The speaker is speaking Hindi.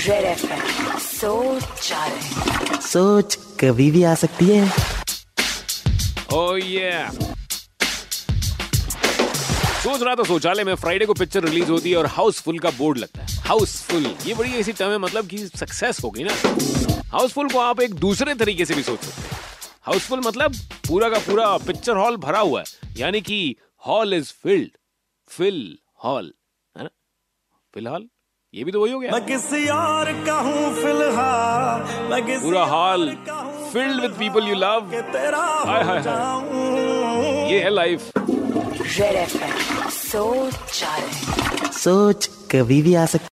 सोच सोच कभी भी आ सकती है Oh yeah. सोच रहा था शौचालय में फ्राइडे को पिक्चर रिलीज़ होती है और हाउसफुल का बोर्ड लगता है। हाउसफुल ये बड़ी ऐसी टर्म है मतलब कि सक्सेस हो गई ना। हाउसफुल को आप एक दूसरे तरीके से भी सोच सकते हैं। हाउसफुल मतलब पूरा का पूरा पिक्चर हॉल भरा हुआ है। यानी कि hall is filled fill hall है ना? फ़िलहाल ये भी तो वही हो गया। मैं किसी और का हूँ फ़िलहाल। मैं किसी पूरा hall filled with people you love तेरा हाय, हाय, हाय। ये है लाइफ सोच सोच कभी भी आ सकती